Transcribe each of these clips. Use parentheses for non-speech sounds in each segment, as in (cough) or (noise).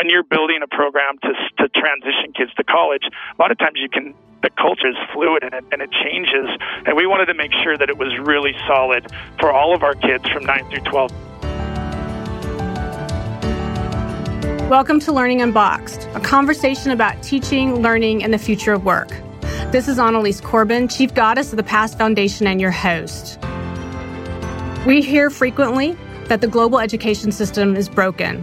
when you're building a program to, to transition kids to college, a lot of times you can the culture is fluid and it, and it changes. And we wanted to make sure that it was really solid for all of our kids from 9 through 12. Welcome to Learning Unboxed, a conversation about teaching, learning, and the future of work. This is Annalise Corbin, Chief Goddess of the Past Foundation and your host. We hear frequently that the global education system is broken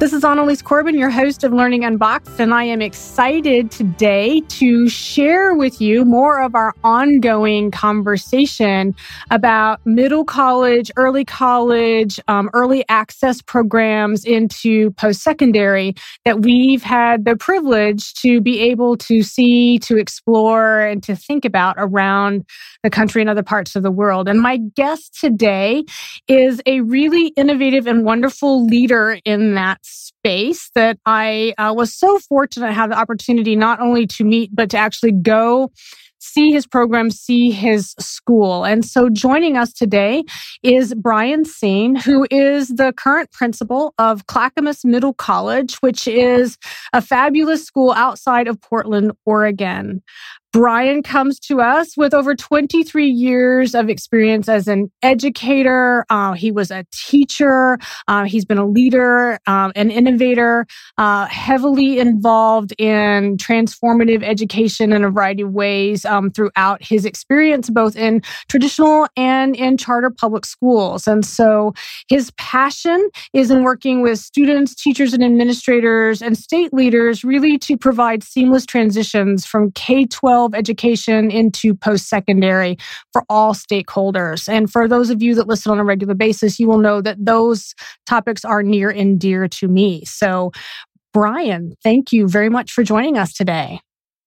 This is Annalise Corbin, your host of Learning Unboxed, and I am excited today to share with you more of our ongoing conversation about middle college, early college, um, early access programs into post secondary that we've had the privilege to be able to see, to explore, and to think about around the country and other parts of the world. And my guest today is a really innovative and wonderful leader in that space that I uh, was so fortunate to have the opportunity not only to meet, but to actually go see his program, see his school. And so joining us today is Brian Sien, who is the current principal of Clackamas Middle College, which is a fabulous school outside of Portland, Oregon. Brian comes to us with over 23 years of experience as an educator. Uh, he was a teacher. Uh, he's been a leader, um, an innovator, uh, heavily involved in transformative education in a variety of ways um, throughout his experience, both in traditional and in charter public schools. And so his passion is in working with students, teachers, and administrators and state leaders really to provide seamless transitions from K 12 12 education into post secondary for all stakeholders. And for those of you that listen on a regular basis, you will know that those topics are near and dear to me. So, Brian, thank you very much for joining us today.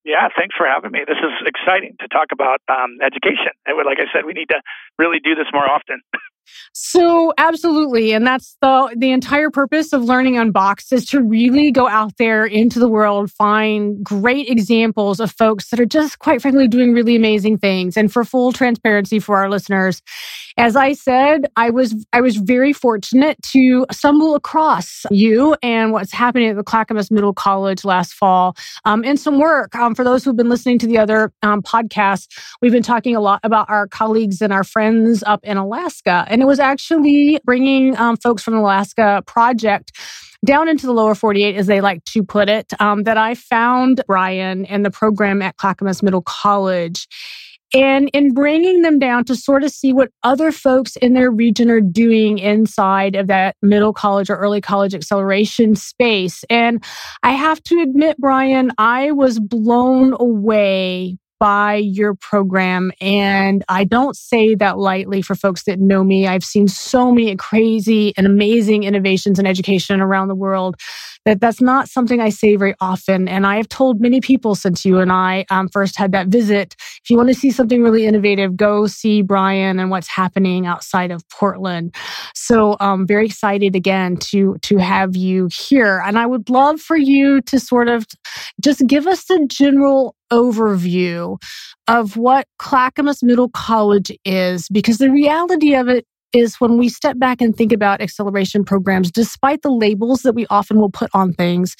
Yeah, thanks for having me. This is exciting to talk about um, education. And like I said, we need to really do this more often. (laughs) So absolutely. And that's the the entire purpose of learning unboxed is to really go out there into the world, find great examples of folks that are just quite frankly doing really amazing things. And for full transparency for our listeners, as I said, I was I was very fortunate to stumble across you and what's happening at the Clackamas Middle College last fall um, and some work. Um, for those who've been listening to the other um, podcasts, we've been talking a lot about our colleagues and our friends up in Alaska. And it was actually bringing um, folks from the Alaska project down into the lower 48, as they like to put it, um, that I found Brian and the program at Clackamas Middle College. And in bringing them down to sort of see what other folks in their region are doing inside of that middle college or early college acceleration space. And I have to admit, Brian, I was blown away by your program. And I don't say that lightly for folks that know me. I've seen so many crazy and amazing innovations in education around the world that that's not something I say very often. And I have told many people since you and I um, first had that visit, if you want to see something really innovative, go see Brian and what's happening outside of Portland. So I'm um, very excited again to to have you here. And I would love for you to sort of just give us a general overview of what Clackamas Middle College is, because the reality of it is when we step back and think about acceleration programs, despite the labels that we often will put on things,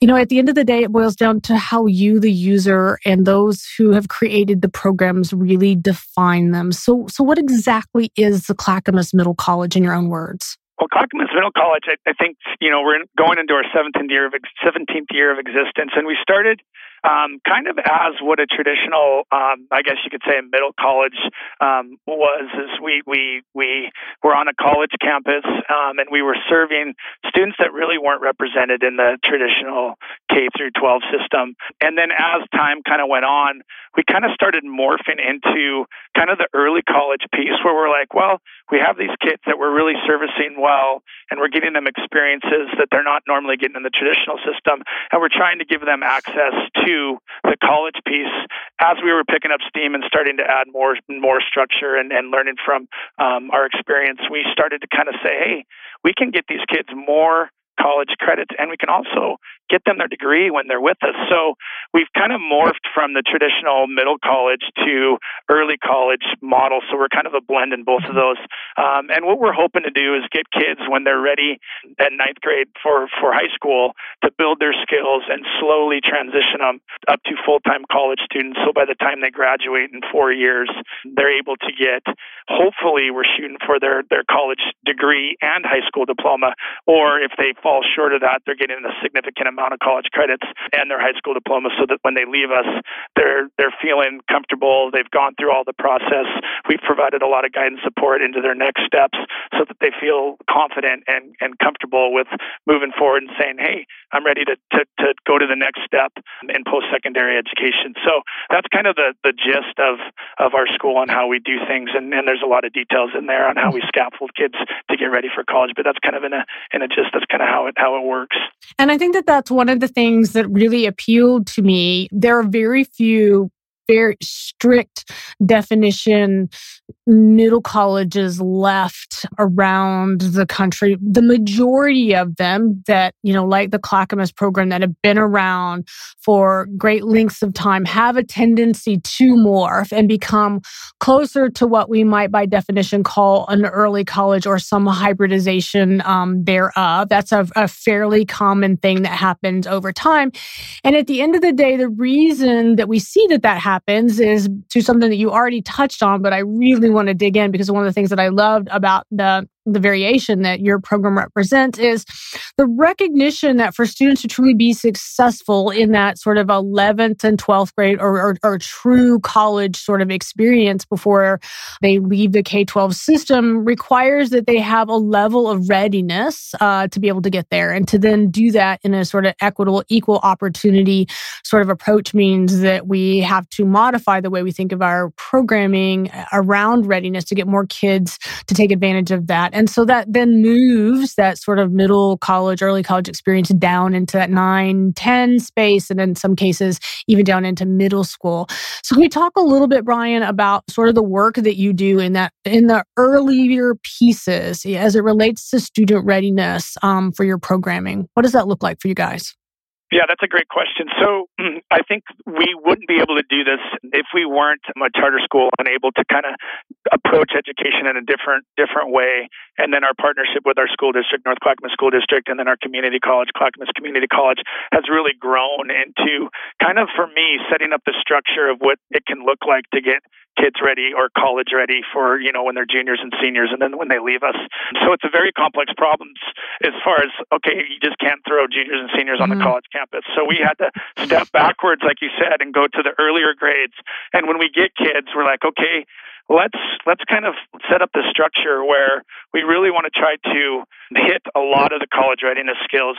you know, at the end of the day, it boils down to how you, the user, and those who have created the programs really define them. So, so what exactly is the Clackamas Middle College in your own words? Well, Clackamas Middle College, I, I think, you know, we're going into our 17th year of 17th year of existence, and we started um, kind of as what a traditional, um, I guess you could say, a middle college um, was. Is we we we were on a college campus um, and we were serving students that really weren't represented in the traditional K through 12 system. And then as time kind of went on, we kind of started morphing into kind of the early college piece where we're like, well, we have these kids that we're really servicing well and we're getting them experiences that they're not normally getting in the traditional system. And we're trying to give them access to the college piece as we were picking up steam and starting to add more, more structure and, and learning from um, our experience. We started to kind of say, hey, we can get these kids more college credits and we can also get them their degree when they're with us. So we've kind of morphed from the traditional middle college to early college model. So we're kind of a blend in both of those. Um, and what we're hoping to do is get kids when they're ready at ninth grade for, for high school to build their skills and slowly transition them up to full time college students. So by the time they graduate in four years, they're able to get, hopefully, we're shooting for their, their college degree and high school diploma. Or if they fall short of that, they're getting a significant amount of college credits and their high school diploma so that when they leave us, they're they're feeling comfortable. They've gone through all the process. We've provided a lot of guidance support into their next steps so that they feel confident and, and comfortable with moving forward and saying, hey, I'm ready to, to, to go to the next step in post secondary education. So that's kind of the, the gist of, of our school and how we do things. And, and there's a lot of details in there on how we scaffold kids to get ready for college. But that's kind of in a, in a gist, that's kind of how it, how it works. And I think that that's one of the things that really appealed to me. There are very few very strict definition middle colleges left around the country. The majority of them that, you know, like the Clackamas program that have been around for great lengths of time have a tendency to morph and become closer to what we might by definition call an early college or some hybridization um, thereof. That's a, a fairly common thing that happens over time. And at the end of the day, the reason that we see that that happens happens is to something that you already touched on, but I really want to dig in because one of the things that I loved about the the variation that your program represents is the recognition that for students to truly be successful in that sort of 11th and 12th grade or, or, or true college sort of experience before they leave the K 12 system requires that they have a level of readiness uh, to be able to get there. And to then do that in a sort of equitable, equal opportunity sort of approach means that we have to modify the way we think of our programming around readiness to get more kids to take advantage of that and so that then moves that sort of middle college, early college experience down into that 9, 10 space, and in some cases, even down into middle school. So can we talk a little bit, Brian, about sort of the work that you do in that in the earlier pieces as it relates to student readiness um, for your programming? What does that look like for you guys? Yeah, that's a great question. So (clears throat) I think we wouldn't be able to do this if we weren't a charter school and able to kind of approach education in a different different way. And then our partnership with our school district, North Clackamas School District, and then our community college, Clackamas Community College, has really grown into kind of for me setting up the structure of what it can look like to get kids ready or college ready for you know when they're juniors and seniors and then when they leave us so it's a very complex problem as far as okay you just can't throw juniors and seniors mm-hmm. on the mm-hmm. college campus so we had to step backwards like you said and go to the earlier grades and when we get kids we're like okay let's let's kind of set up the structure where we really want to try to hit a lot of the college readiness skills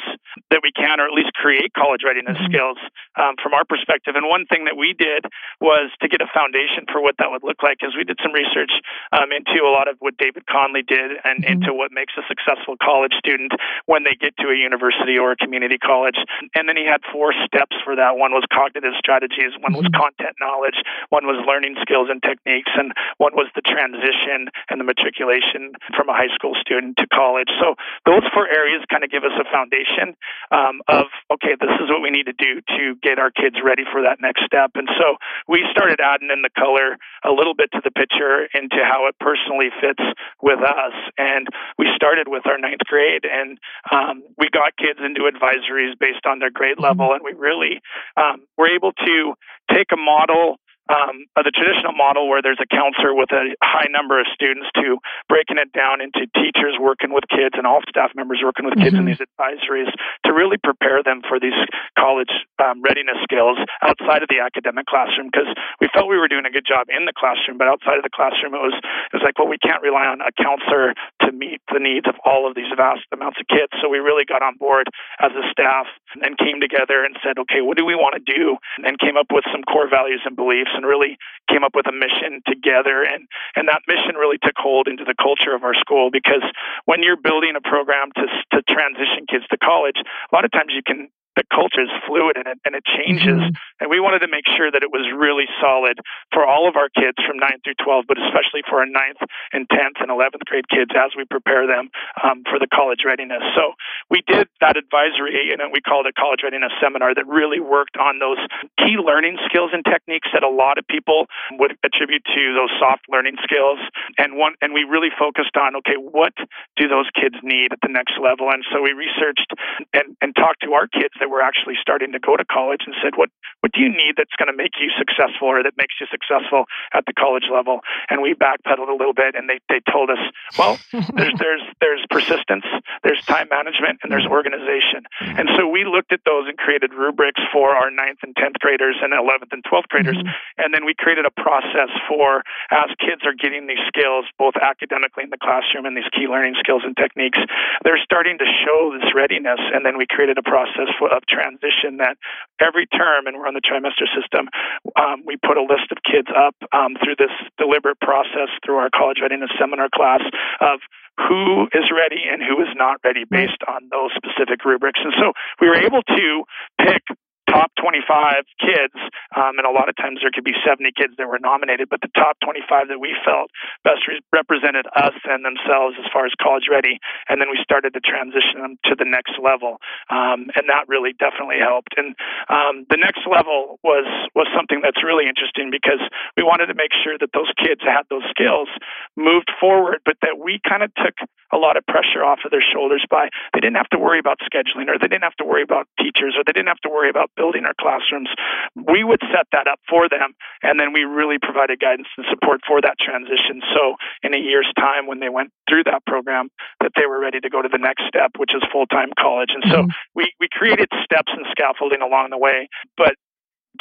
that we can, or at least create college readiness mm-hmm. skills um, from our perspective. And one thing that we did was to get a foundation for what that would look like, is we did some research um, into a lot of what David Conley did and mm-hmm. into what makes a successful college student when they get to a university or a community college. And then he had four steps for that. One was cognitive strategies, one mm-hmm. was content knowledge, one was learning skills and techniques, and one was the transition and the matriculation from a high school student to college. So those four areas kind of give us a foundation um, of okay, this is what we need to do to get our kids ready for that next step. And so we started adding in the color a little bit to the picture into how it personally fits with us. And we started with our ninth grade, and um, we got kids into advisories based on their grade level, and we really um, were able to take a model um, the traditional model where there's a counselor with a high number of students to breaking it down into teachers working with kids and all staff members working with kids mm-hmm. in these advisories to really prepare them for these college um, readiness skills outside of the academic classroom because we felt we were doing a good job in the classroom, but outside of the classroom, it was it was like, well, we can't rely on a counselor to meet the needs of all of these vast amounts of kids. So we really got on board as a staff and then came together and said, okay, what do we want to do? And came up with some core values and beliefs and really came up with a mission together. And, and that mission really took hold into the culture of our school because when you're building a program to, to transition kids to college, a lot of times you can the culture is fluid and it, and it changes. Mm-hmm. And we wanted to make sure that it was really solid for all of our kids from 9 through 12, but especially for our 9th and 10th and 11th grade kids as we prepare them um, for the college readiness. So we did that advisory, and we called it College Readiness Seminar, that really worked on those key learning skills and techniques that a lot of people would attribute to those soft learning skills. And one, and we really focused on, okay, what do those kids need at the next level? And so we researched and, and talked to our kids that that were actually starting to go to college and said, "What what do you need that's going to make you successful or that makes you successful at the college level?" And we backpedaled a little bit, and they they told us, "Well, (laughs) there's there's there's persistence, there's time management, and there's organization." And so we looked at those and created rubrics for our ninth and tenth graders and eleventh and twelfth graders, mm-hmm. and then we created a process for as kids are getting these skills, both academically in the classroom and these key learning skills and techniques, they're starting to show this readiness, and then we created a process for of transition that every term, and we're on the trimester system, um, we put a list of kids up um, through this deliberate process through our college readiness seminar class of who is ready and who is not ready based on those specific rubrics. And so we were able to pick top 25 kids, um, and a lot of times there could be 70 kids that were nominated, but the top 25 that we felt best re- represented us and themselves as far as college ready. And then we started to transition them to the next level, um, and that really definitely helped. And um, the next level was was something that's really interesting because we wanted to make sure that those kids had those skills, moved forward, but that we kind of took a lot of pressure off of their shoulders by they didn't have to worry about scheduling, or they didn't have to worry about teachers, or they didn't have to worry about building our classrooms. We would set that up for them, and then we really provided guidance and support for that transition. So, in a year's time, when they went through that program, that they were ready to go to the next step, which is full time college. And so, mm-hmm. we, we created steps and scaffolding along the way, but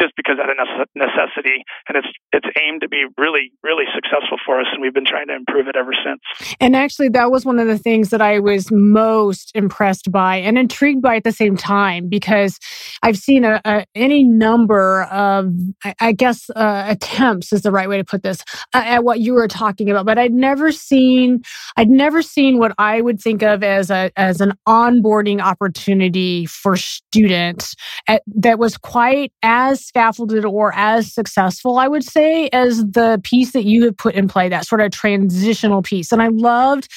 just because out of necessity, and it's it's aimed to be really really successful for us, and we've been trying to improve it ever since. And actually, that was one of the things that I was most impressed by and intrigued by at the same time, because I've seen a, a any number of, I, I guess, uh, attempts is the right way to put this uh, at what you were talking about, but I'd never seen I'd never seen what I would think of as a as an onboarding opportunity for students at, that was quite as scaffolded or as successful, I would say, as the piece that you have put in play, that sort of transitional piece. And I loved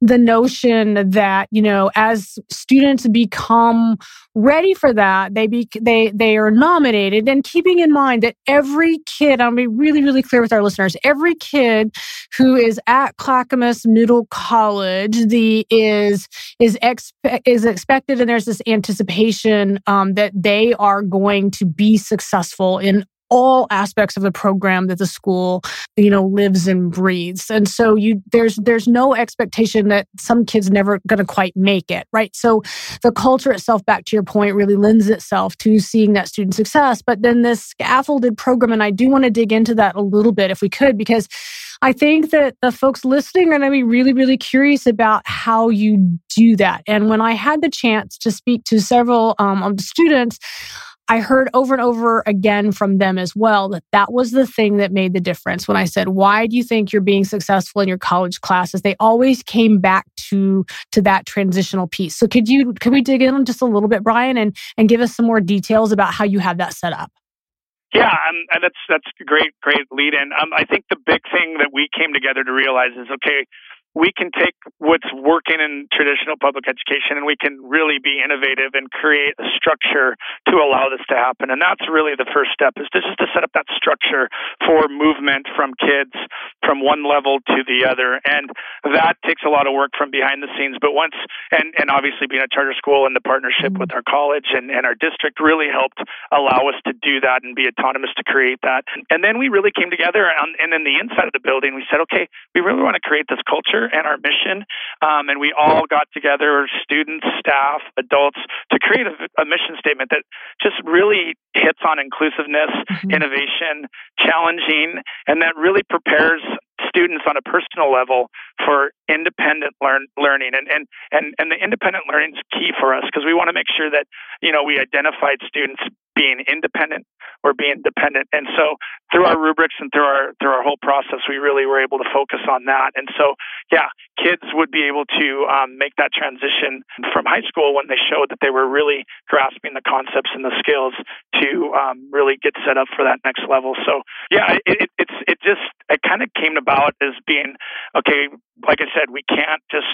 the notion that you know as students become ready for that they be they they are nominated. And keeping in mind that every kid i'll be really really clear with our listeners every kid who is at clackamas middle college the is is expe- is expected and there's this anticipation um, that they are going to be successful in all aspects of the program that the school you know lives and breathes. And so you there's there's no expectation that some kids never going to quite make it right? So the culture itself back to your point really lends itself to seeing that student success. But then this scaffolded program and i do want to dig into that a little bit if we could because I think that the folks listening are going to be really, really curious about how you do that. And when I had the chance to speak to several um, of the students, I heard over and over again from them as well that that was the thing that made the difference. When I said, "Why do you think you're being successful in your college classes?" They always came back to to that transitional piece. So could you could we dig in just a little bit, Brian, and and give us some more details about how you have that set up? Yeah, um, and that's that's great great lead in. Um, I think the big thing that we came together to realize is okay, we can take what's working in traditional public education and we can really be innovative and create a structure to allow this to happen. And that's really the first step is just to set up that structure for movement from kids from one level to the other. And that takes a lot of work from behind the scenes. But once, and, and obviously being a charter school and the partnership mm-hmm. with our college and, and our district really helped allow us to do that and be autonomous to create that. And then we really came together and, and in the inside of the building, we said, okay, we really want to create this culture and our mission. Um, and we all got together, students, staff, adults, to create a, a mission statement that just really hits on inclusiveness, mm-hmm. innovation, challenging, and that really prepares students on a personal level for independent learn, learning and, and and and the independent learning is key for us because we want to make sure that you know we identified students being independent or being dependent. And so through our rubrics and through our through our whole process, we really were able to focus on that. And so, yeah, kids would be able to um, make that transition from high school when they showed that they were really grasping the concepts and the skills to um, really get set up for that next level. So, yeah, it, it, it's it just it kind of came about as being okay. Like I said, we can't just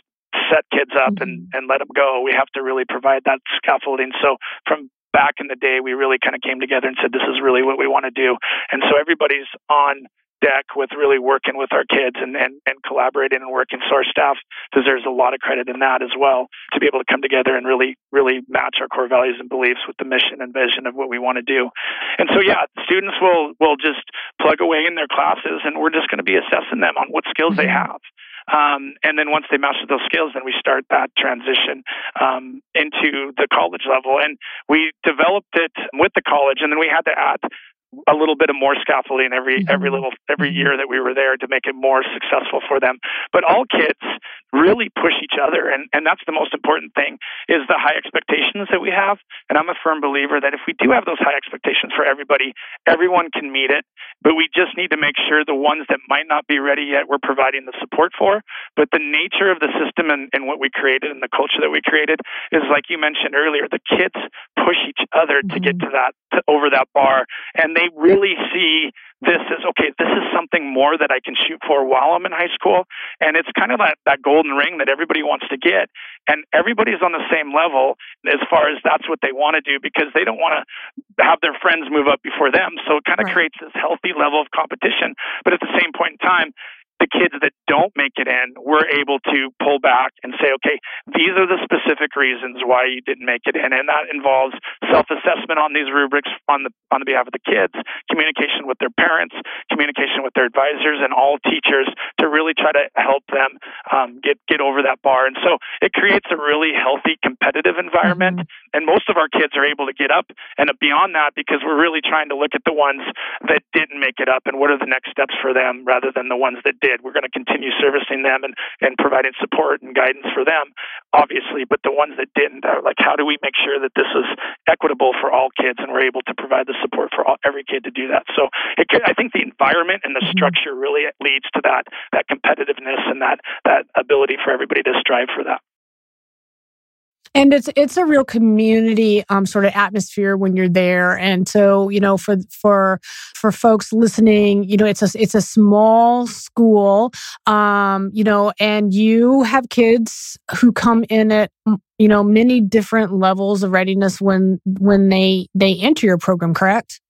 set kids up and, mm-hmm. and let them go. We have to really provide that scaffolding. So from back in the day, we really kind of came together and said, this is really what we want to do. And so everybody's on deck with really working with our kids and, and, and collaborating and working. So our staff deserves a lot of credit in that as well to be able to come together and really, really match our core values and beliefs with the mission and vision of what we want to do. And so, yeah, students will, will just plug away in their classes and we're just going to be assessing them on what skills they mm-hmm. have. Um, and then once they master those skills, then we start that transition um, into the college level. And we developed it with the college, and then we had to add a little bit of more scaffolding every mm-hmm. every little every mm-hmm. year that we were there to make it more successful for them. But all kids really push each other, and and that's the most important thing is the high expectations that we have. And I'm a firm believer that if we do have those high expectations for everybody, everyone can meet it. But we just need to make sure the ones that might not be ready yet, we're providing the support for. But the nature of the system and, and what we created and the culture that we created is like you mentioned earlier, the kids push each other to get mm-hmm. to that to, over that bar, and they they really see this as okay, this is something more that I can shoot for while I'm in high school. And it's kind of that, that golden ring that everybody wants to get. And everybody's on the same level as far as that's what they want to do because they don't want to have their friends move up before them. So it kind of right. creates this healthy level of competition. But at the same point in time, the kids that don't make it in, we're able to pull back and say, okay, these are the specific reasons why you didn't make it in. And that involves self-assessment on these rubrics on the, on the behalf of the kids, communication with their parents, communication with their advisors and all teachers to really try to help them um, get, get over that bar. And so it creates a really healthy competitive environment. And most of our kids are able to get up and beyond that because we're really trying to look at the ones that didn't make it up and what are the next steps for them rather than the ones that did. We're going to continue servicing them and, and providing support and guidance for them, obviously. But the ones that didn't, are like, how do we make sure that this is equitable for all kids and we're able to provide the support for all, every kid to do that? So it, I think the environment and the mm-hmm. structure really leads to that that competitiveness and that that ability for everybody to strive for that. And it's it's a real community um, sort of atmosphere when you're there. And so, you know, for for for folks listening, you know, it's a it's a small school, um, you know, and you have kids who come in at you know many different levels of readiness when when they they enter your program. Correct?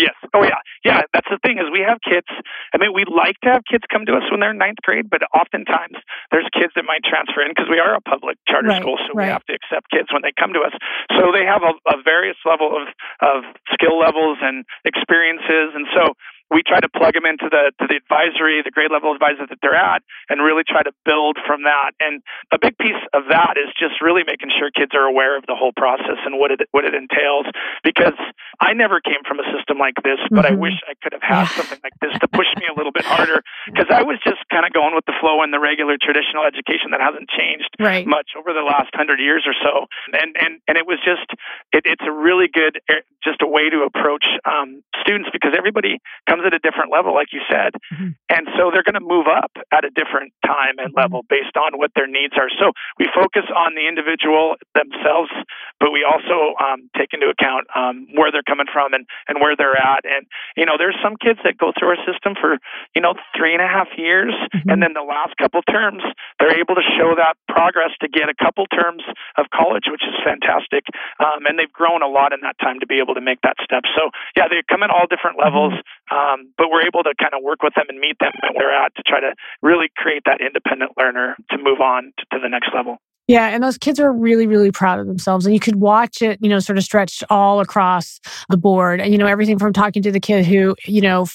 Yes. Oh, yeah. Yeah. That's the thing is we have kids. I mean, we like to have kids come to us when they're in ninth grade, but oftentimes there's kids that might transfer in because we are a public charter right, school, so right. we have to accept kids when they come to us. So they have a, a various level of of skill levels and experiences, and so we try to plug them into the to the advisory, the grade level advisor that they're at, and really try to build from that. And a big piece of that is just really making sure kids are aware of the whole process and what it what it entails. Because I never came from a system like this, but mm-hmm. I wish I could have had yeah. something like this to push me a little bit harder. Because I was just kind of going with the flow in the regular traditional education that hasn't changed right. much over the last hundred years or so. And and and it was just it, it's a really good eh, just a way to approach um, students because everybody comes comes at a different level, like you said. Mm-hmm. And so they're going to move up at a different time and level based on what their needs are. So we focus on the individual themselves, but we also um, take into account um, where they're coming from and, and where they're at. And, you know, there's some kids that go through our system for, you know, three and a half years. Mm-hmm. And then the last couple terms, they're able to show that progress to get a couple terms of college, which is fantastic. Um, and they've grown a lot in that time to be able to make that step. So, yeah, they come in all different levels. Mm-hmm. Um, but we're able to kind of work with them and meet them where they're at to try to really create that independent learner to move on to, to the next level. Yeah, and those kids are really, really proud of themselves. And you could watch it, you know, sort of stretched all across the board. And, you know, everything from talking to the kid who, you know,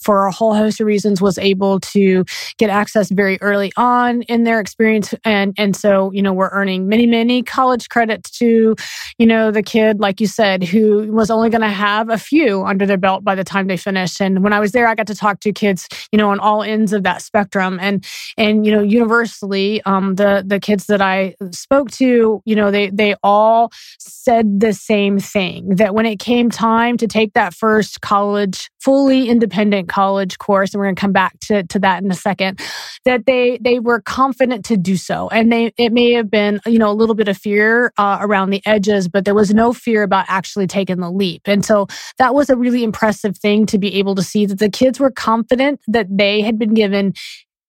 for a whole host of reasons was able to get access very early on in their experience. And and so you know we're earning many many college credits to you know the kid like you said who was only going to have a few under their belt by the time they finish and when i was there i got to talk to kids you know on all ends of that spectrum. And and you know universally um the the kids that i spoke to you know they they all said the same thing that when it came time to take that first college fully independent college course and we're going to come back to, to that in a second that they they were confident to do so and they it may have been you know a little bit of fear uh, around the edges but there was no fear about actually taking the leap and so that was a really impressive thing to be able to see that the kids were confident that they had been given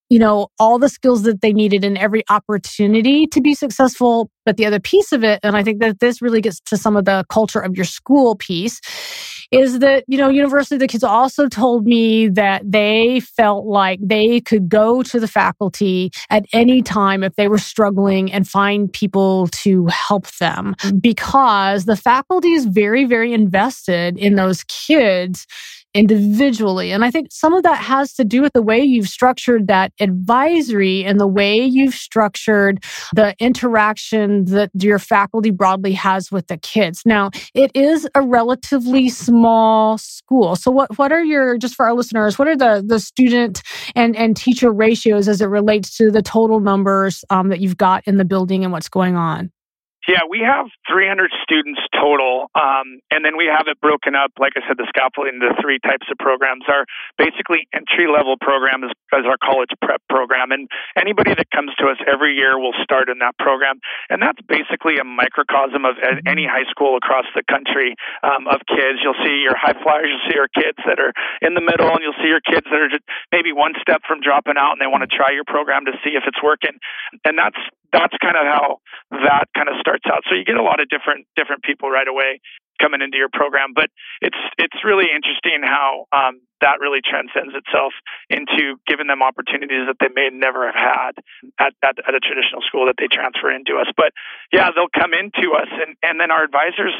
you know, all the skills that they needed and every opportunity to be successful. But the other piece of it, and I think that this really gets to some of the culture of your school piece, is that, you know, university, the kids also told me that they felt like they could go to the faculty at any time if they were struggling and find people to help them. Mm-hmm. Because the faculty is very, very invested in those kids individually. And I think some of that has to do with the way you've structured that advisory and the way you've structured the interaction that your faculty broadly has with the kids. Now, it is a relatively small school. So what, what are your, just for our listeners, what are the, the student and, and teacher ratios as it relates to the total numbers um, that you've got in the building and what's going on? Yeah, we have 300 students total, um, and then we have it broken up. Like I said, the scaffolding into three types of programs. Our basically entry level program is, is our college prep program, and anybody that comes to us every year will start in that program, and that's basically a microcosm of any high school across the country um, of kids. You'll see your high flyers, you'll see your kids that are in the middle, and you'll see your kids that are just maybe one step from dropping out, and they want to try your program to see if it's working, and that's that's kind of how that kind of starts out. So you get a lot of different different people right away coming into your program. But it's it's really interesting how um, that really transcends itself into giving them opportunities that they may never have had at, at, at, a traditional school that they transfer into us. But yeah, they'll come into us, and, and then our advisors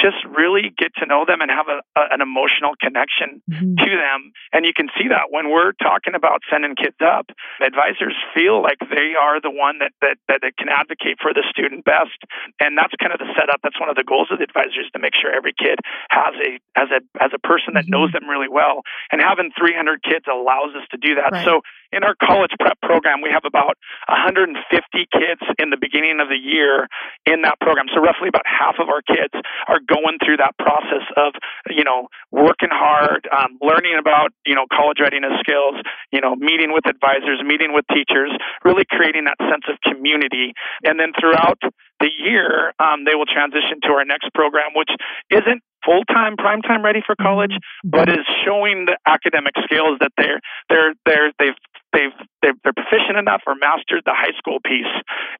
just really get to know them and have a, a, an emotional connection mm-hmm. to them. And you can see that when we're talking about sending kids up, advisors feel like they are the one that, that, that can advocate for the student best. And that's kind of the setup. That's one of the goals of the advisors to make sure every kid has a has a has a person that knows mm-hmm. them really well and having 300 kids allows us to do that. Right. So in our college prep program, we have about 150 kids in the beginning of the year in that program. So roughly about half of our kids are going through that process of, you know, working hard, um, learning about, you know, college readiness skills, you know, meeting with advisors, meeting with teachers, really creating that sense of community. And then throughout the year, um, they will transition to our next program, which isn't full time, prime time ready for college, mm-hmm. but is showing the academic skills that they're they're they're they've they've they're, they're proficient enough or mastered the high school piece.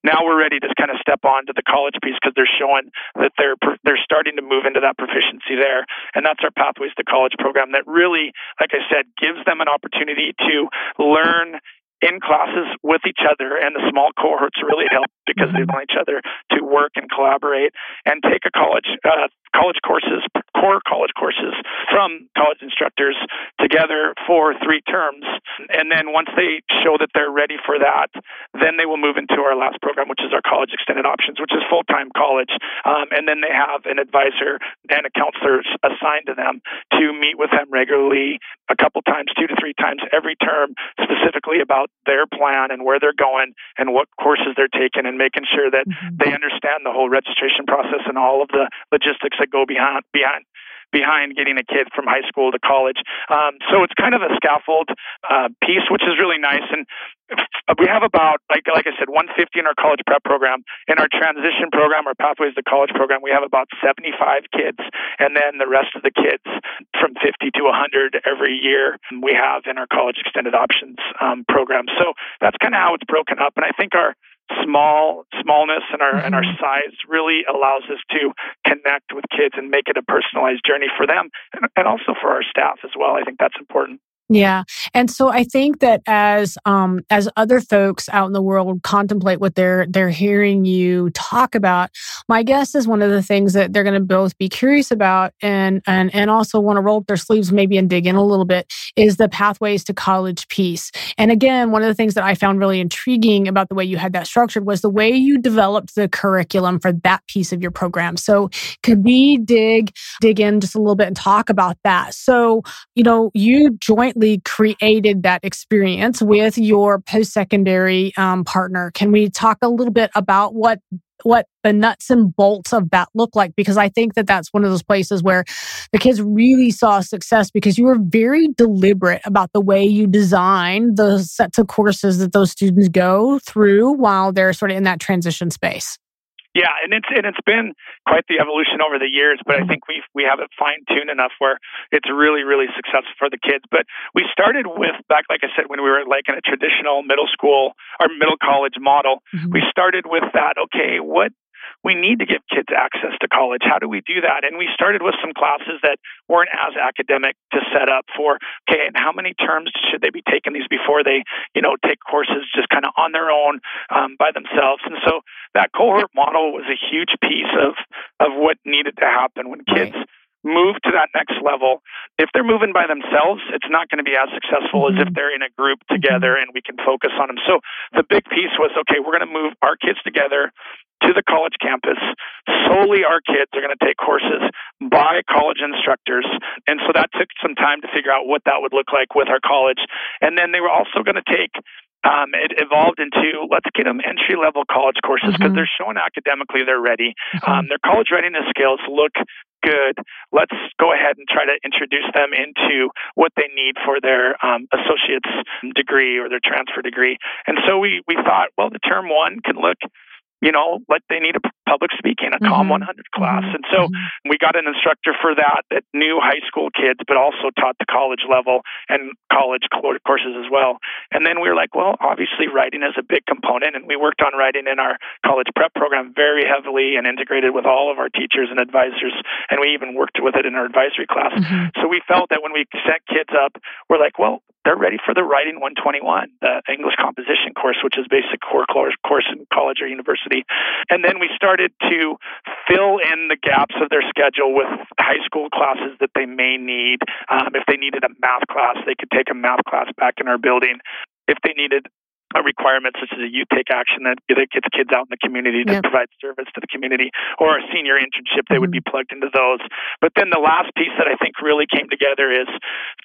Now we're ready to kind of step on to the college piece because they're showing that they're they're starting to move into that proficiency there, and that's our Pathways to College program that really, like I said, gives them an opportunity to learn in classes with each other and the small cohorts really help because they want each other to work and collaborate and take a college uh, college courses core college courses from college instructors together for three terms. And then once they show that they're ready for that then they will move into our last program which is our college extended options which is full-time college. Um, and then they have an advisor and a counselor assigned to them to meet with them regularly a couple times two to three times every term specifically about their plan and where they're going and what courses they're taking and making sure that mm-hmm. they understand the whole registration process and all of the logistics that go behind behind behind getting a kid from high school to college. Um, so it's kind of a scaffold uh, piece, which is really nice. And we have about, like, like I said, 150 in our college prep program. In our transition program, our Pathways to College program, we have about 75 kids. And then the rest of the kids from 50 to 100 every year we have in our college extended options um, program. So that's kind of how it's broken up. And I think our small smallness and our mm-hmm. and our size really allows us to connect with kids and make it a personalized journey for them and, and also for our staff as well. I think that's important. Yeah. And so I think that as um as other folks out in the world contemplate what they're they're hearing you talk about, my guess is one of the things that they're going to both be curious about and and and also want to roll up their sleeves maybe and dig in a little bit is the pathways to college piece. And again, one of the things that I found really intriguing about the way you had that structured was the way you developed the curriculum for that piece of your program. So could we dig dig in just a little bit and talk about that? So, you know, you joint jointly created that experience with your post secondary um, partner. Can we talk a little bit about what what the nuts and bolts of that look like because I think that that's one of those places where the kids really saw success because you were very deliberate about the way you design the sets of courses that those students go through while they're sort of in that transition space. Yeah, and it's and it's been quite the evolution over the years, but I mm-hmm. think we we have it fine tuned enough where it's really really successful for the kids. But we started with back, like I said, when we were like in a traditional middle school or middle college model, mm-hmm. we started with that. Okay, what we need to give kids access to college. How do we do that? And we started with some classes that weren't as academic to set up for, okay, and how many terms should they be taking these before they, you know, take courses just kind of on their own um, by themselves? And so that cohort model was a huge piece of, of what needed to happen when kids. Right move to that next level. If they're moving by themselves, it's not going to be as successful as if mm-hmm. they're in a group together mm-hmm. and we can focus on them. So the big piece was okay, we're going to move our kids together to the college campus. Solely our kids are going to take courses by college instructors. And so that took some time to figure out what that would look like with our college. And then they were also going to take um, it evolved into let's get them entry level college courses because mm-hmm. they're showing academically they're ready. Mm-hmm. Um, their college readiness skills look good. Let's go ahead and try to introduce them into what they need for their um, associate's degree or their transfer degree. And so we, we thought, well, the term one can look you know, like they need a public speaking, a mm-hmm. COM 100 class. Mm-hmm. And so mm-hmm. we got an instructor for that that knew high school kids, but also taught the college level and college courses as well. And then we were like, well, obviously writing is a big component. And we worked on writing in our college prep program very heavily and integrated with all of our teachers and advisors. And we even worked with it in our advisory class. Mm-hmm. So we felt that when we set kids up, we're like, well, they're ready for the Writing 121, the English composition course, which is basic core course in college or university. And then we started to fill in the gaps of their schedule with high school classes that they may need. Um, if they needed a math class, they could take a math class back in our building. If they needed a requirement such as a youth take action that, that gets kids out in the community to provide service to the community or a senior internship they mm-hmm. would be plugged into those but then the last piece that i think really came together is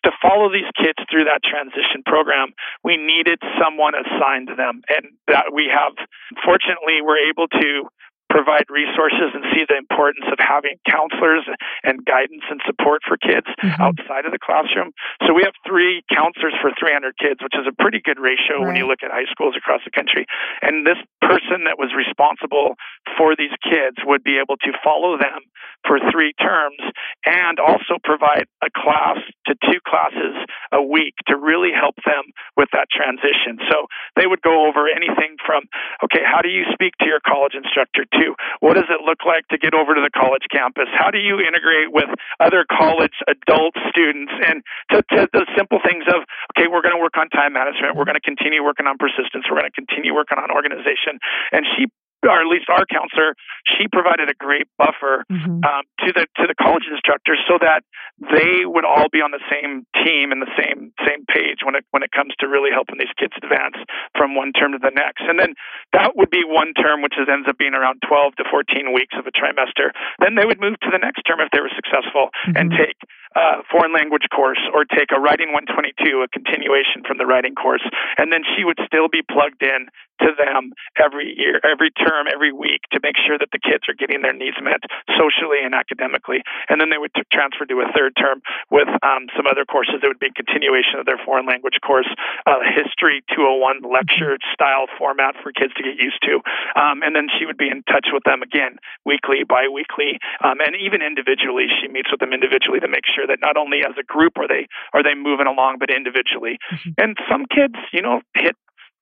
to follow these kids through that transition program we needed someone assigned to them and that we have fortunately we're able to provide resources and see the importance of having counselors and guidance and support for kids mm-hmm. outside of the classroom. So we have three counselors for 300 kids, which is a pretty good ratio right. when you look at high schools across the country. And this person that was responsible for these kids would be able to follow them for three terms and also provide a class to two classes a week to really help them with that transition. So they would go over anything from, okay, how do you speak to your college instructor? To what does it look like to get over to the college campus? How do you integrate with other college adult students? And to, to the simple things of, okay, we're going to work on time management. We're going to continue working on persistence. We're going to continue working on organization. And she or at least our counselor, she provided a great buffer mm-hmm. um, to the to the college instructors so that they would all be on the same team and the same same page when it when it comes to really helping these kids advance from one term to the next. And then that would be one term, which is, ends up being around 12 to 14 weeks of a trimester. Then they would move to the next term if they were successful mm-hmm. and take a foreign language course or take a writing 122, a continuation from the writing course, and then she would still be plugged in to them every year, every term, every week to make sure that the kids are getting their needs met socially and academically. And then they would t- transfer to a third term with um, some other courses that would be a continuation of their foreign language course, uh, history 201 lecture style format for kids to get used to. Um, and then she would be in touch with them again weekly, biweekly, um, and even individually. She meets with them individually to make sure that not only as a group are they are they moving along, but individually. Mm-hmm. And some kids, you know, hit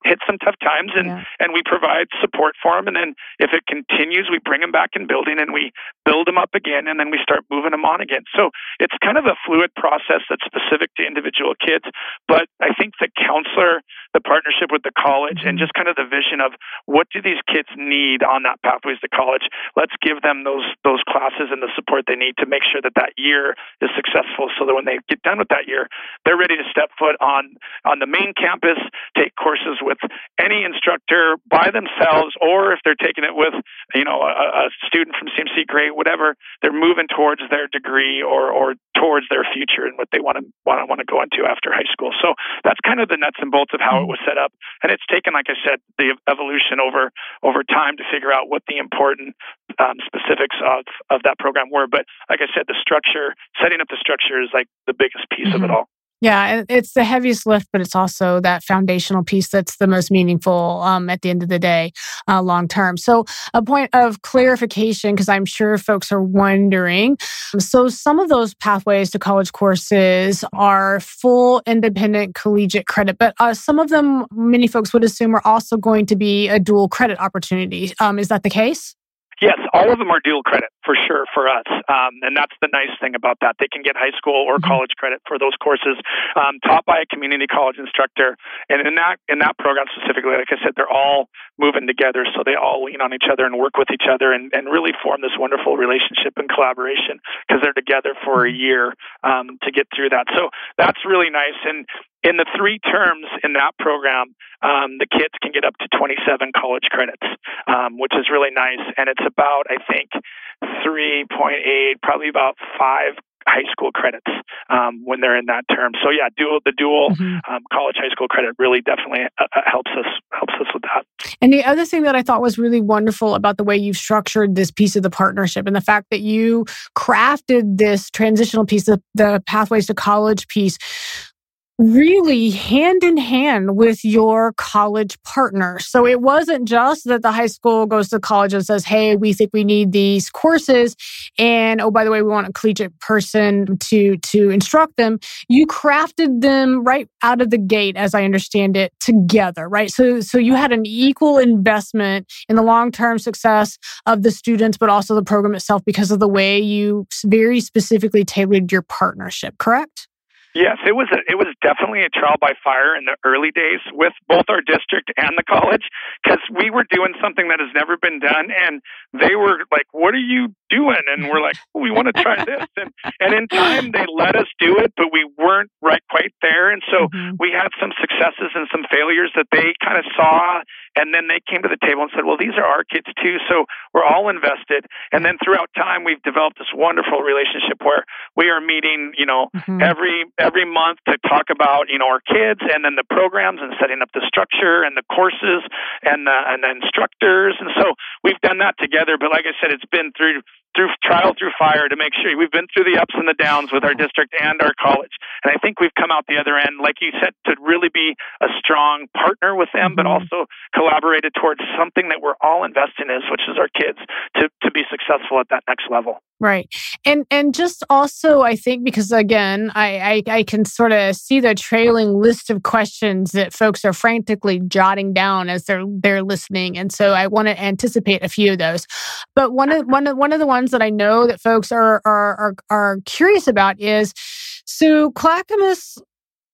hit some tough times and yeah. and we provide support for them and then if it continues we bring them back in building and we build them up again and then we start moving them on again so it's kind of a fluid process that's specific to individual kids but i think the counselor the partnership with the college and mm-hmm. just kind of the vision of what do these kids need on that pathways to college let's give them those those classes and the support they need to make sure that that year is successful so that when they get done with that year they're ready to step foot on on the main campus take courses with any instructor by themselves, or if they're taking it with, you know, a, a student from CMC, great, whatever. They're moving towards their degree or or towards their future and what they want to want to want to go into after high school. So that's kind of the nuts and bolts of how it was set up, and it's taken, like I said, the evolution over over time to figure out what the important um, specifics of of that program were. But like I said, the structure, setting up the structure, is like the biggest piece mm-hmm. of it mm-hmm. all. Yeah, it's the heaviest lift, but it's also that foundational piece that's the most meaningful um, at the end of the day, uh, long term. So, a point of clarification, because I'm sure folks are wondering. So, some of those pathways to college courses are full independent collegiate credit, but uh, some of them, many folks would assume, are also going to be a dual credit opportunity. Um, is that the case? Yes, all of them are dual credit for sure for us, um, and that's the nice thing about that. They can get high school or mm-hmm. college credit for those courses, um, taught by a community college instructor. And in that in that program specifically, like I said, they're all moving together, so they all lean on each other and work with each other, and, and really form this wonderful relationship and collaboration because they're together for a mm-hmm. year um, to get through that. So that's really nice. And in the three terms in that program, um, the kids can get up to 27 college credits, um, which is really nice. And it's about, I think, 3.8, probably about five high school credits um, when they're in that term. So yeah, dual the dual mm-hmm. um, college high school credit really definitely uh, uh, helps us helps us with that. And the other thing that I thought was really wonderful about the way you've structured this piece of the partnership and the fact that you crafted this transitional piece, the, the pathways to college piece really hand in hand with your college partner. So it wasn't just that the high school goes to college and says, Hey, we think we need these courses. And oh, by the way, we want a collegiate person to, to instruct them. You crafted them right out of the gate, as I understand it, together, right? So, so you had an equal investment in the long-term success of the students, but also the program itself because of the way you very specifically tailored your partnership, correct? Yes, it was a, it was definitely a trial by fire in the early days with both our district and the college because we were doing something that has never been done, and they were like, "What are you doing?" And we're like, oh, "We want to try this." And and in time they let us do it, but we weren't right quite there, and so mm-hmm. we had some successes and some failures that they kind of saw, and then they came to the table and said, "Well, these are our kids too," so we're all invested. And then throughout time, we've developed this wonderful relationship where we are meeting, you know, mm-hmm. every every month to talk about you know our kids and then the programs and setting up the structure and the courses and the and the instructors and so we've done that together but like i said it's been through through trial through fire to make sure we've been through the ups and the downs with our district and our college. And I think we've come out the other end, like you said, to really be a strong partner with them, but mm-hmm. also collaborated towards something that we're all investing in, which is our kids, to, to be successful at that next level. Right. And and just also I think because again, I, I, I can sort of see the trailing list of questions that folks are frantically jotting down as they're they're listening. And so I want to anticipate a few of those. But one of one of one of the ones that I know that folks are are are, are curious about is so Clackamas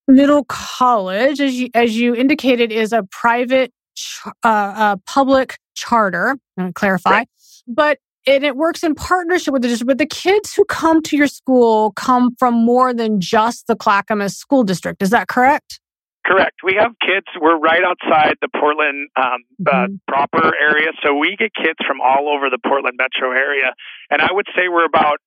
Middle College, as you as you indicated, is a private uh, uh, public charter. I'm clarify. Right. But and it works in partnership with the district. But the kids who come to your school come from more than just the Clackamas School District. Is that correct? Correct. We have kids. We're right outside the Portland um, uh, proper area, so we get kids from all over the Portland metro area. And I would say we're about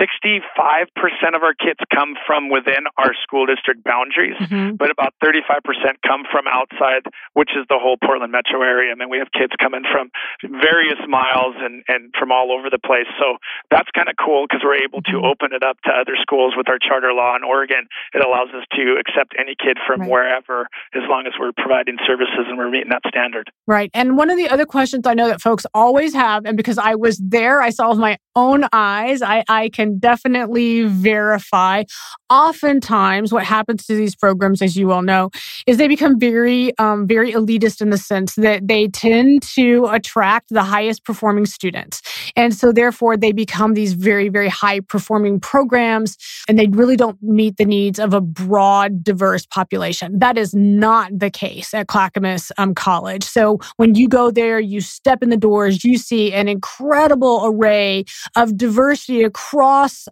65% of our kids come from within our school district boundaries, mm-hmm. but about 35% come from outside, which is the whole Portland metro area. And mean, we have kids coming from various miles and, and from all over the place. So that's kind of cool because we're able to mm-hmm. open it up to other schools with our charter law in Oregon. It allows us to accept any kid from right. wherever as long as we're providing services and we're meeting that standard. Right. And one of the other questions I know that folks always have, and because I was there, I saw with my own eyes, I, I I can definitely verify. Oftentimes, what happens to these programs, as you all know, is they become very, um, very elitist in the sense that they tend to attract the highest performing students. And so, therefore, they become these very, very high performing programs and they really don't meet the needs of a broad, diverse population. That is not the case at Clackamas um, College. So, when you go there, you step in the doors, you see an incredible array of diversity across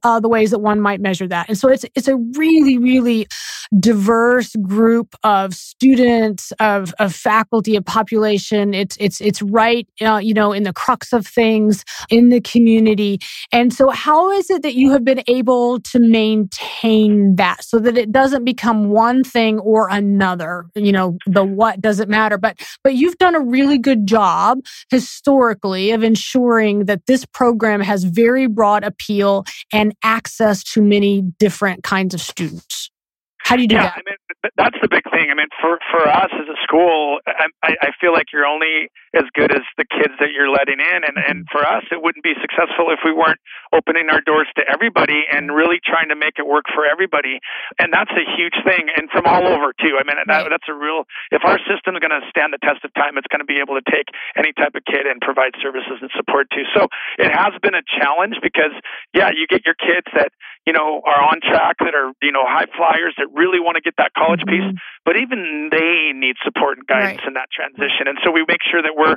uh, the ways that one might measure that. And so, it's, it's a really, really diverse group of students, of, of faculty, of population. It's, it's, it's right, uh, you know, in the crux of things in the community. And so, how is it that you have been able to maintain that so that it doesn't become one thing or another? You know, the what doesn't matter, but but you've done a really good job historically of ensuring that this program has very broad appeal and access to many different kinds of students. How do you do yeah, that? I mean, that's the big thing. I mean, for for us as a school, I, I feel like you're only as good as the kids that you're letting in, and and mm-hmm. for us, it wouldn't be successful if we weren't opening our doors to everybody and mm-hmm. really trying to make it work for everybody. And that's a huge thing, and from all over too. I mean, that, that's a real. If our system is going to stand the test of time, it's going to be able to take any type of kid and provide services and support too. So it has been a challenge because yeah, you get your kids that you know are on track that are you know high flyers that really want to get that college mm-hmm. piece, but even they need support and guidance right. in that transition. And so we make sure that we're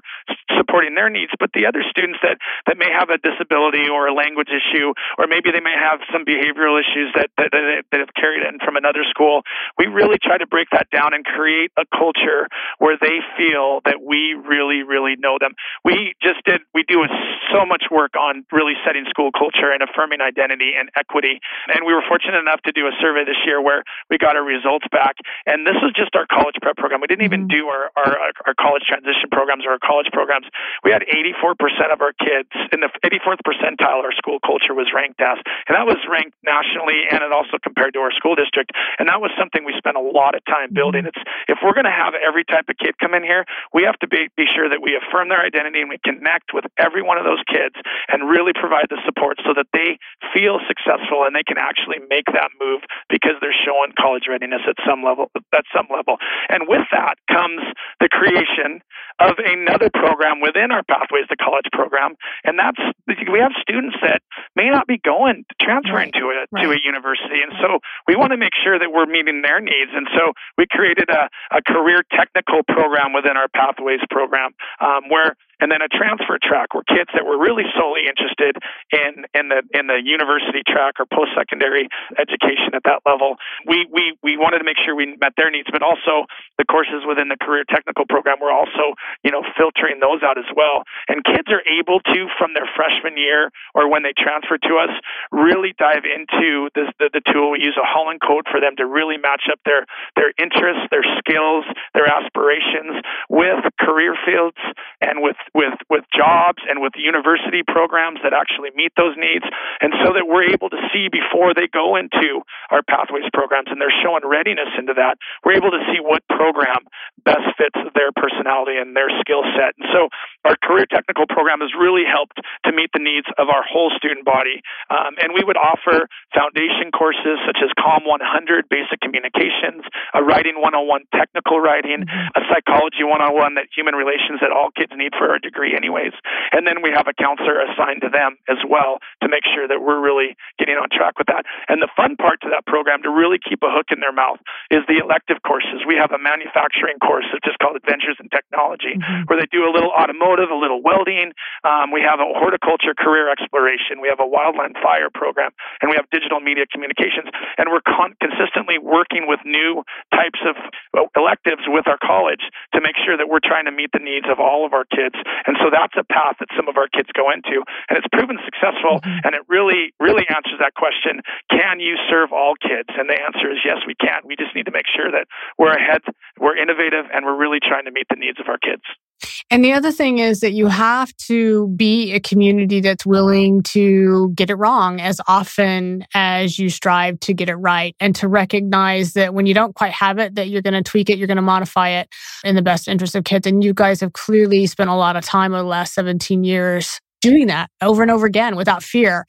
supporting their needs. But the other students that, that may have a disability or a language issue, or maybe they may have some behavioral issues that, that, that have carried in from another school, we really try to break that down and create a culture where they feel that we really, really know them. We just did, we do so much work on really setting school culture and affirming identity and equity. And we were fortunate enough to do a survey this year where we got our results back. And this is just our college prep program. We didn't even mm-hmm. do our, our, our college transition programs or our college programs. We had 84% of our kids in the 84th percentile our school culture was ranked as. And that was ranked nationally and it also compared to our school district. And that was something we spent a lot of time building. Mm-hmm. It's if we're going to have every type of kid come in here, we have to be, be sure that we affirm their identity and we connect with every one of those kids and really provide the support so that they feel successful and they can actually make that move because they're showing college readiness at some level at some level. And with that comes the creation of another program within our Pathways to College program, and that's we have students that may not be going transferring to a right. to a university, and so we want to make sure that we're meeting their needs. And so we created a, a career technical program within our Pathways program, um, where and then a transfer track where kids that were really solely interested in in the in the university track or post secondary education at that level. We we we wanted to make sure we met their needs, but also the courses within the career technical program were also you know filtering those out as well. And kids are able to from their freshman year or when they transfer to us really dive into this, the the tool. We use a Holland code for them to really match up their their interests, their skills, their aspirations with career fields and with with with jobs and with university programs that actually meet those needs, and so that we're able to see before they go into our pathways programs and they're showing readiness into that, we're able to see what program best fits their personality and their skill set. And so our career technical program has really helped to meet the needs of our whole student body. Um, and we would offer foundation courses such as COM 100, basic communications, a writing 101, technical writing, mm-hmm. a psychology 101 that human relations that all kids need for a degree anyways. And then we have a counselor assigned to them as well to make sure that we're really getting on track with that. And the fun part to that program to really keep a hook in their mouth is the elective courses. We have a manufacturing course that's just called Adventures in Technology, mm-hmm. where they do a little automotive, a little welding. Um, we have a horticulture career exploration. We have a wildland fire program, and we have digital media communications. And we're con- consistently working with new types of electives with our college to make sure that we're trying to meet the needs of all of our kids and so that's a path that some of our kids go into. And it's proven successful. Mm-hmm. And it really, really answers that question can you serve all kids? And the answer is yes, we can. We just need to make sure that we're ahead, we're innovative, and we're really trying to meet the needs of our kids. And the other thing is that you have to be a community that's willing to get it wrong as often as you strive to get it right and to recognize that when you don't quite have it, that you're going to tweak it, you're going to modify it in the best interest of kids. And you guys have clearly spent a lot of time over the last 17 years doing that over and over again without fear.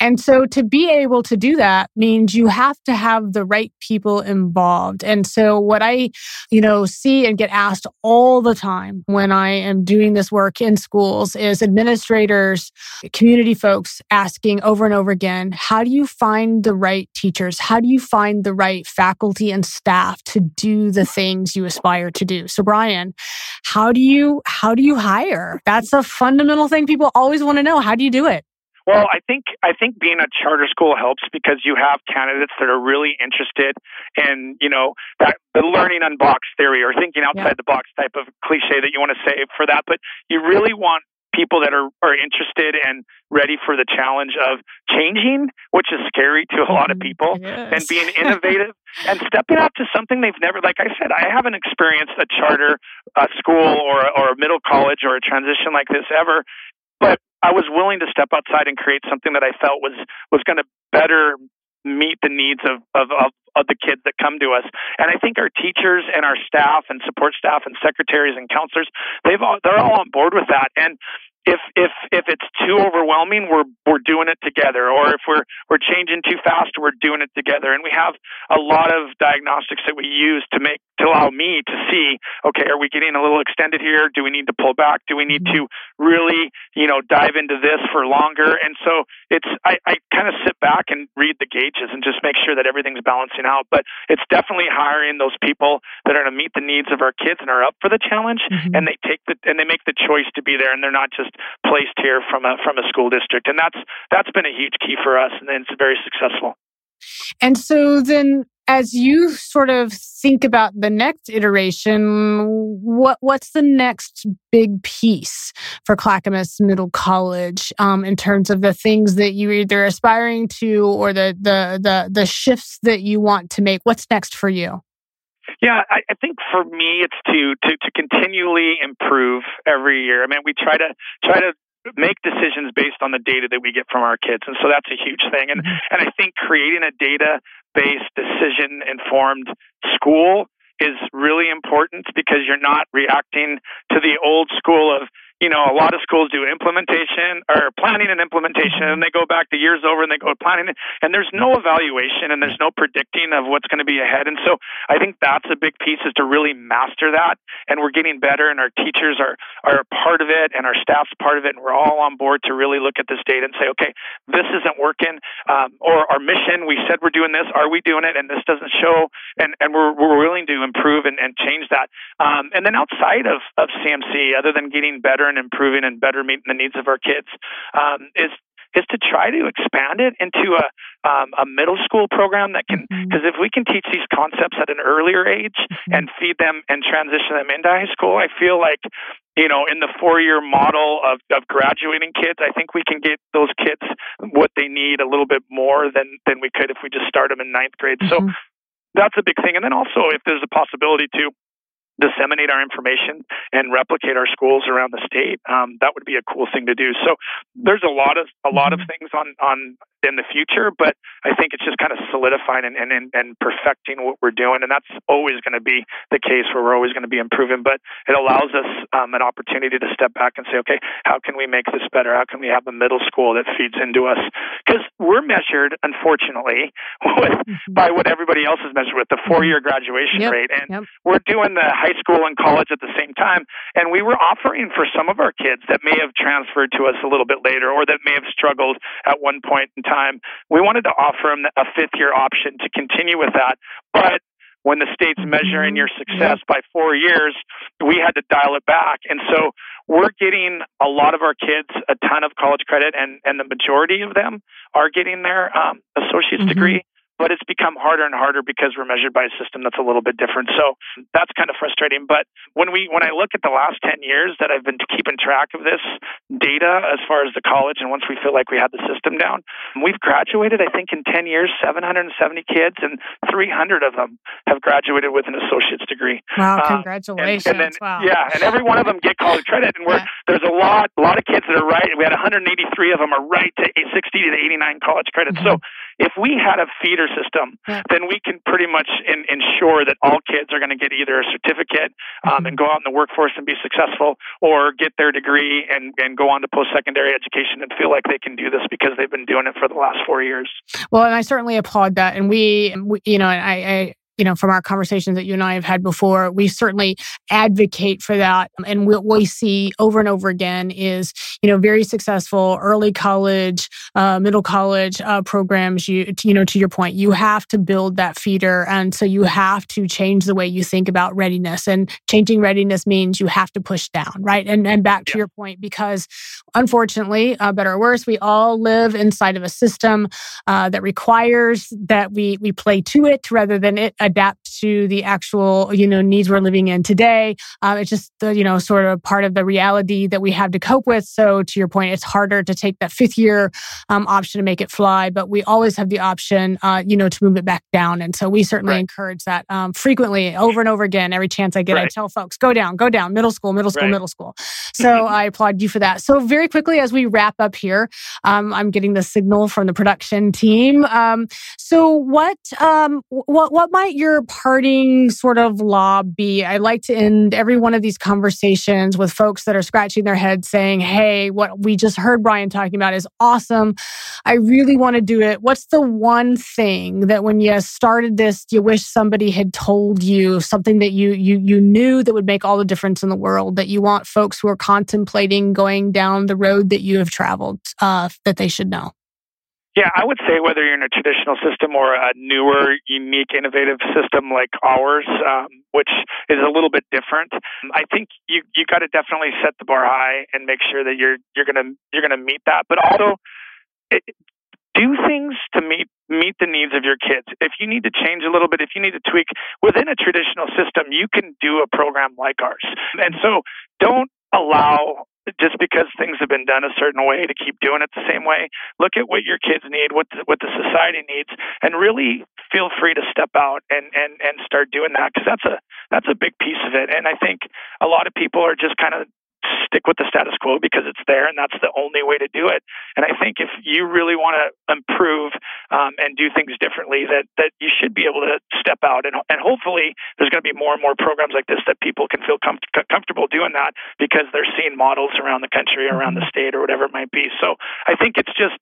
And so to be able to do that means you have to have the right people involved. And so what I, you know, see and get asked all the time when I am doing this work in schools is administrators, community folks asking over and over again, how do you find the right teachers? How do you find the right faculty and staff to do the things you aspire to do? So Brian, how do you how do you hire? That's a fundamental thing people always want to know. How do you do it? Well, I think I think being a charter school helps because you have candidates that are really interested in, you know, that the learning unbox theory or thinking outside yeah. the box type of cliche that you want to say for that. But you really want people that are, are interested and ready for the challenge of changing, which is scary to a lot of mm-hmm. people, yes. and being (laughs) innovative and stepping out to something they've never, like I said, I haven't experienced a charter a school or, or a middle college or a transition like this ever. But I was willing to step outside and create something that I felt was was going to better meet the needs of, of, of, of the kids that come to us. And I think our teachers and our staff and support staff and secretaries and counselors, they've all, they're all on board with that. And if if if it's too overwhelming, we're we're doing it together. Or if we're we're changing too fast, we're doing it together. And we have a lot of diagnostics that we use to make to allow me to see, okay, are we getting a little extended here? Do we need to pull back? Do we need to really, you know, dive into this for longer? And so it's I, I kind of sit back and read the gauges and just make sure that everything's balancing out. But it's definitely hiring those people that are going to meet the needs of our kids and are up for the challenge mm-hmm. and they take the and they make the choice to be there and they're not just placed here from a from a school district, and that's that's been a huge key for us, and it's very successful. And so then as you sort of think about the next iteration, what what's the next big piece for Clackamas Middle College um, in terms of the things that you're either aspiring to or the the the the shifts that you want to make? What's next for you? Yeah, I, I think for me, it's to, to to continually improve every year. I mean, we try to try to make decisions based on the data that we get from our kids, and so that's a huge thing. And mm-hmm. and I think creating a data based, decision informed school is really important because you're not reacting to the old school of you know, a lot of schools do implementation or planning and implementation, and they go back the years over and they go planning, and there's no evaluation and there's no predicting of what's going to be ahead. And so I think that's a big piece is to really master that. And we're getting better, and our teachers are are part of it, and our staff's part of it, and we're all on board to really look at this data and say, okay, this isn't working, um, or our mission, we said we're doing this, are we doing it? And this doesn't show, and and we're we're willing to improve and, and change that. Um, and then outside of of CMC, other than getting better and improving and better meeting the needs of our kids um, is is to try to expand it into a um, a middle school program that can because mm-hmm. if we can teach these concepts at an earlier age mm-hmm. and feed them and transition them into high school, I feel like you know in the four year model of, of graduating kids, I think we can get those kids what they need a little bit more than than we could if we just start them in ninth grade. Mm-hmm. So that's a big thing. And then also if there's a possibility to disseminate our information and replicate our schools around the state, um, that would be a cool thing to do. So there's a lot of a lot of mm-hmm. things on on in the future, but I think it's just kind of solidifying and and, and perfecting what we're doing, and that's always going to be the case where we're always going to be improving. But it allows us um, an opportunity to step back and say, okay, how can we make this better? How can we have a middle school that feeds into us? Because we're measured, unfortunately, (laughs) with, mm-hmm. by what everybody else is measured with the four year graduation yep. rate, and yep. we're doing the high school and college at the same time, and we were offering for some of our kids that may have transferred to us a little bit later or that may have struggled at one point in time. We wanted to offer them a fifth year option to continue with that. But when the state's measuring your success by four years, we had to dial it back. And so we're getting a lot of our kids a ton of college credit, and, and the majority of them are getting their um, associate's mm-hmm. degree but it's become harder and harder because we're measured by a system that's a little bit different. So that's kind of frustrating. But when we when I look at the last ten years that I've been keeping track of this data as far as the college, and once we feel like we have the system down, we've graduated. I think in ten years, 770 kids, and 300 of them have graduated with an associate's degree. Wow! Uh, congratulations! and, and then, wow. Yeah, and every one of them get college credit, and we're yeah. there's a lot a lot of kids that are right. We had 183 of them are right to 60 to 89 college credits. Mm-hmm. So if we had a feeder system, then we can pretty much in, ensure that all kids are going to get either a certificate um, and go out in the workforce and be successful, or get their degree and, and go on to post secondary education and feel like they can do this because they've been doing it for the last four years. Well, and I certainly applaud that. And we, we you know, I, I you know, from our conversations that you and I have had before, we certainly advocate for that. And what we see over and over again is, you know, very successful early college, uh, middle college uh, programs. You, you know, to your point, you have to build that feeder. And so you have to change the way you think about readiness. And changing readiness means you have to push down, right? And, and back to yeah. your point, because unfortunately, uh, better or worse, we all live inside of a system uh, that requires that we, we play to it rather than it adapt to the actual, you know, needs we're living in today. Um, it's just, the, you know, sort of part of the reality that we have to cope with. So to your point, it's harder to take that fifth year um, option to make it fly, but we always have the option, uh, you know, to move it back down. And so we certainly right. encourage that um, frequently over and over again. Every chance I get, right. I tell folks, go down, go down, middle school, middle school, right. middle school. So (laughs) I applaud you for that. So very quickly, as we wrap up here, um, I'm getting the signal from the production team. Um, so what, um, what, what might your parting sort of lobby. I like to end every one of these conversations with folks that are scratching their heads saying, Hey, what we just heard Brian talking about is awesome. I really want to do it. What's the one thing that when you started this, you wish somebody had told you something that you, you, you knew that would make all the difference in the world that you want folks who are contemplating going down the road that you have traveled, uh, that they should know? Yeah, I would say whether you're in a traditional system or a newer, unique, innovative system like ours, um, which is a little bit different, I think you you got to definitely set the bar high and make sure that you're you're gonna you're gonna meet that. But also, it, do things to meet meet the needs of your kids. If you need to change a little bit, if you need to tweak within a traditional system, you can do a program like ours. And so, don't allow just because things have been done a certain way to keep doing it the same way. Look at what your kids need, what the, what the society needs, and really feel free to step out and and and start doing that because that's a that's a big piece of it. And I think a lot of people are just kind of stick with the status quo because it's there and that's the only way to do it. And I think if you really want to improve um, and do things differently, that that you should be able to step out and and hopefully there's going to be more and more programs like this that people can feel com- comfortable doing that because they're seeing models around the country, around the state, or whatever it might be. So I think it's just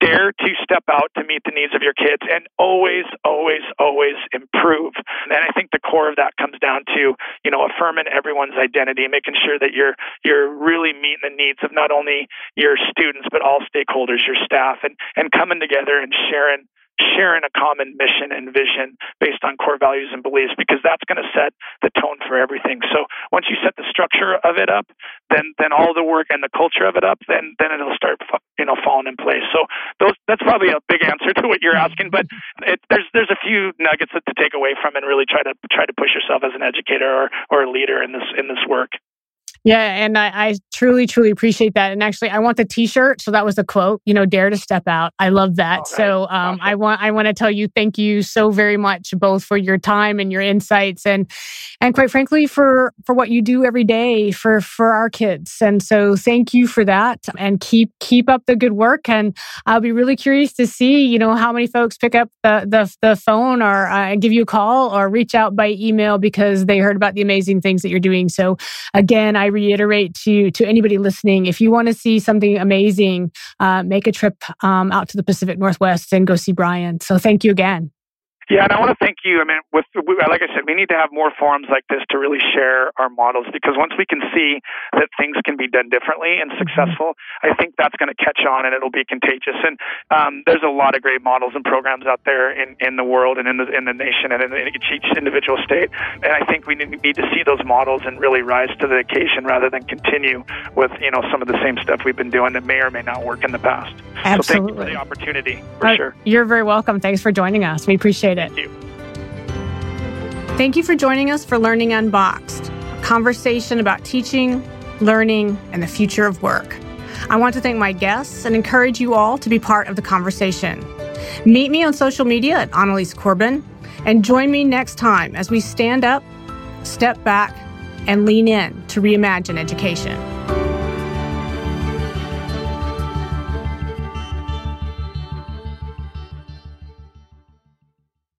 dare to step out to meet the needs of your kids and always, always, always improve. And I think the core of that comes down to you know affirming everyone's identity, and making sure that you're you're really meeting the needs of not only your students but all stakeholders, your staff, and and coming together and sharing sharing a common mission and vision based on core values and beliefs because that's going to set the tone for everything. So once you set the structure of it up, then then all the work and the culture of it up, then then it'll start you know falling in place. So those that's probably a big answer to what you're asking, but it, there's there's a few nuggets to take away from and really try to try to push yourself as an educator or, or a leader in this in this work. Yeah, and I, I, truly, truly appreciate that. And actually, I want the T-shirt. So that was the quote. You know, dare to step out. I love that. So um, awesome. I want I want to tell you thank you so very much, both for your time and your insights, and and quite frankly for for what you do every day for for our kids. And so thank you for that, and keep keep up the good work. And I'll be really curious to see you know how many folks pick up the the, the phone or uh, give you a call or reach out by email because they heard about the amazing things that you're doing. So again, I reiterate to to anybody listening, if you want to see something amazing, uh, make a trip um, out to the Pacific Northwest and go see Brian. So thank you again. Yeah, and I want to thank you. I mean, with like I said, we need to have more forums like this to really share our models because once we can see that things can be done differently and mm-hmm. successful, I think that's going to catch on and it'll be contagious. And um, there's a lot of great models and programs out there in, in the world and in the in the nation and in, each individual state. And I think we need to see those models and really rise to the occasion rather than continue with you know some of the same stuff we've been doing that may or may not work in the past. Absolutely. So thank you for the opportunity for uh, sure. You're very welcome. Thanks for joining us. We appreciate it you. Thank you for joining us for Learning Unboxed, a conversation about teaching, learning, and the future of work. I want to thank my guests and encourage you all to be part of the conversation. Meet me on social media at Annalies Corbin and join me next time as we stand up, step back, and lean in to reimagine education.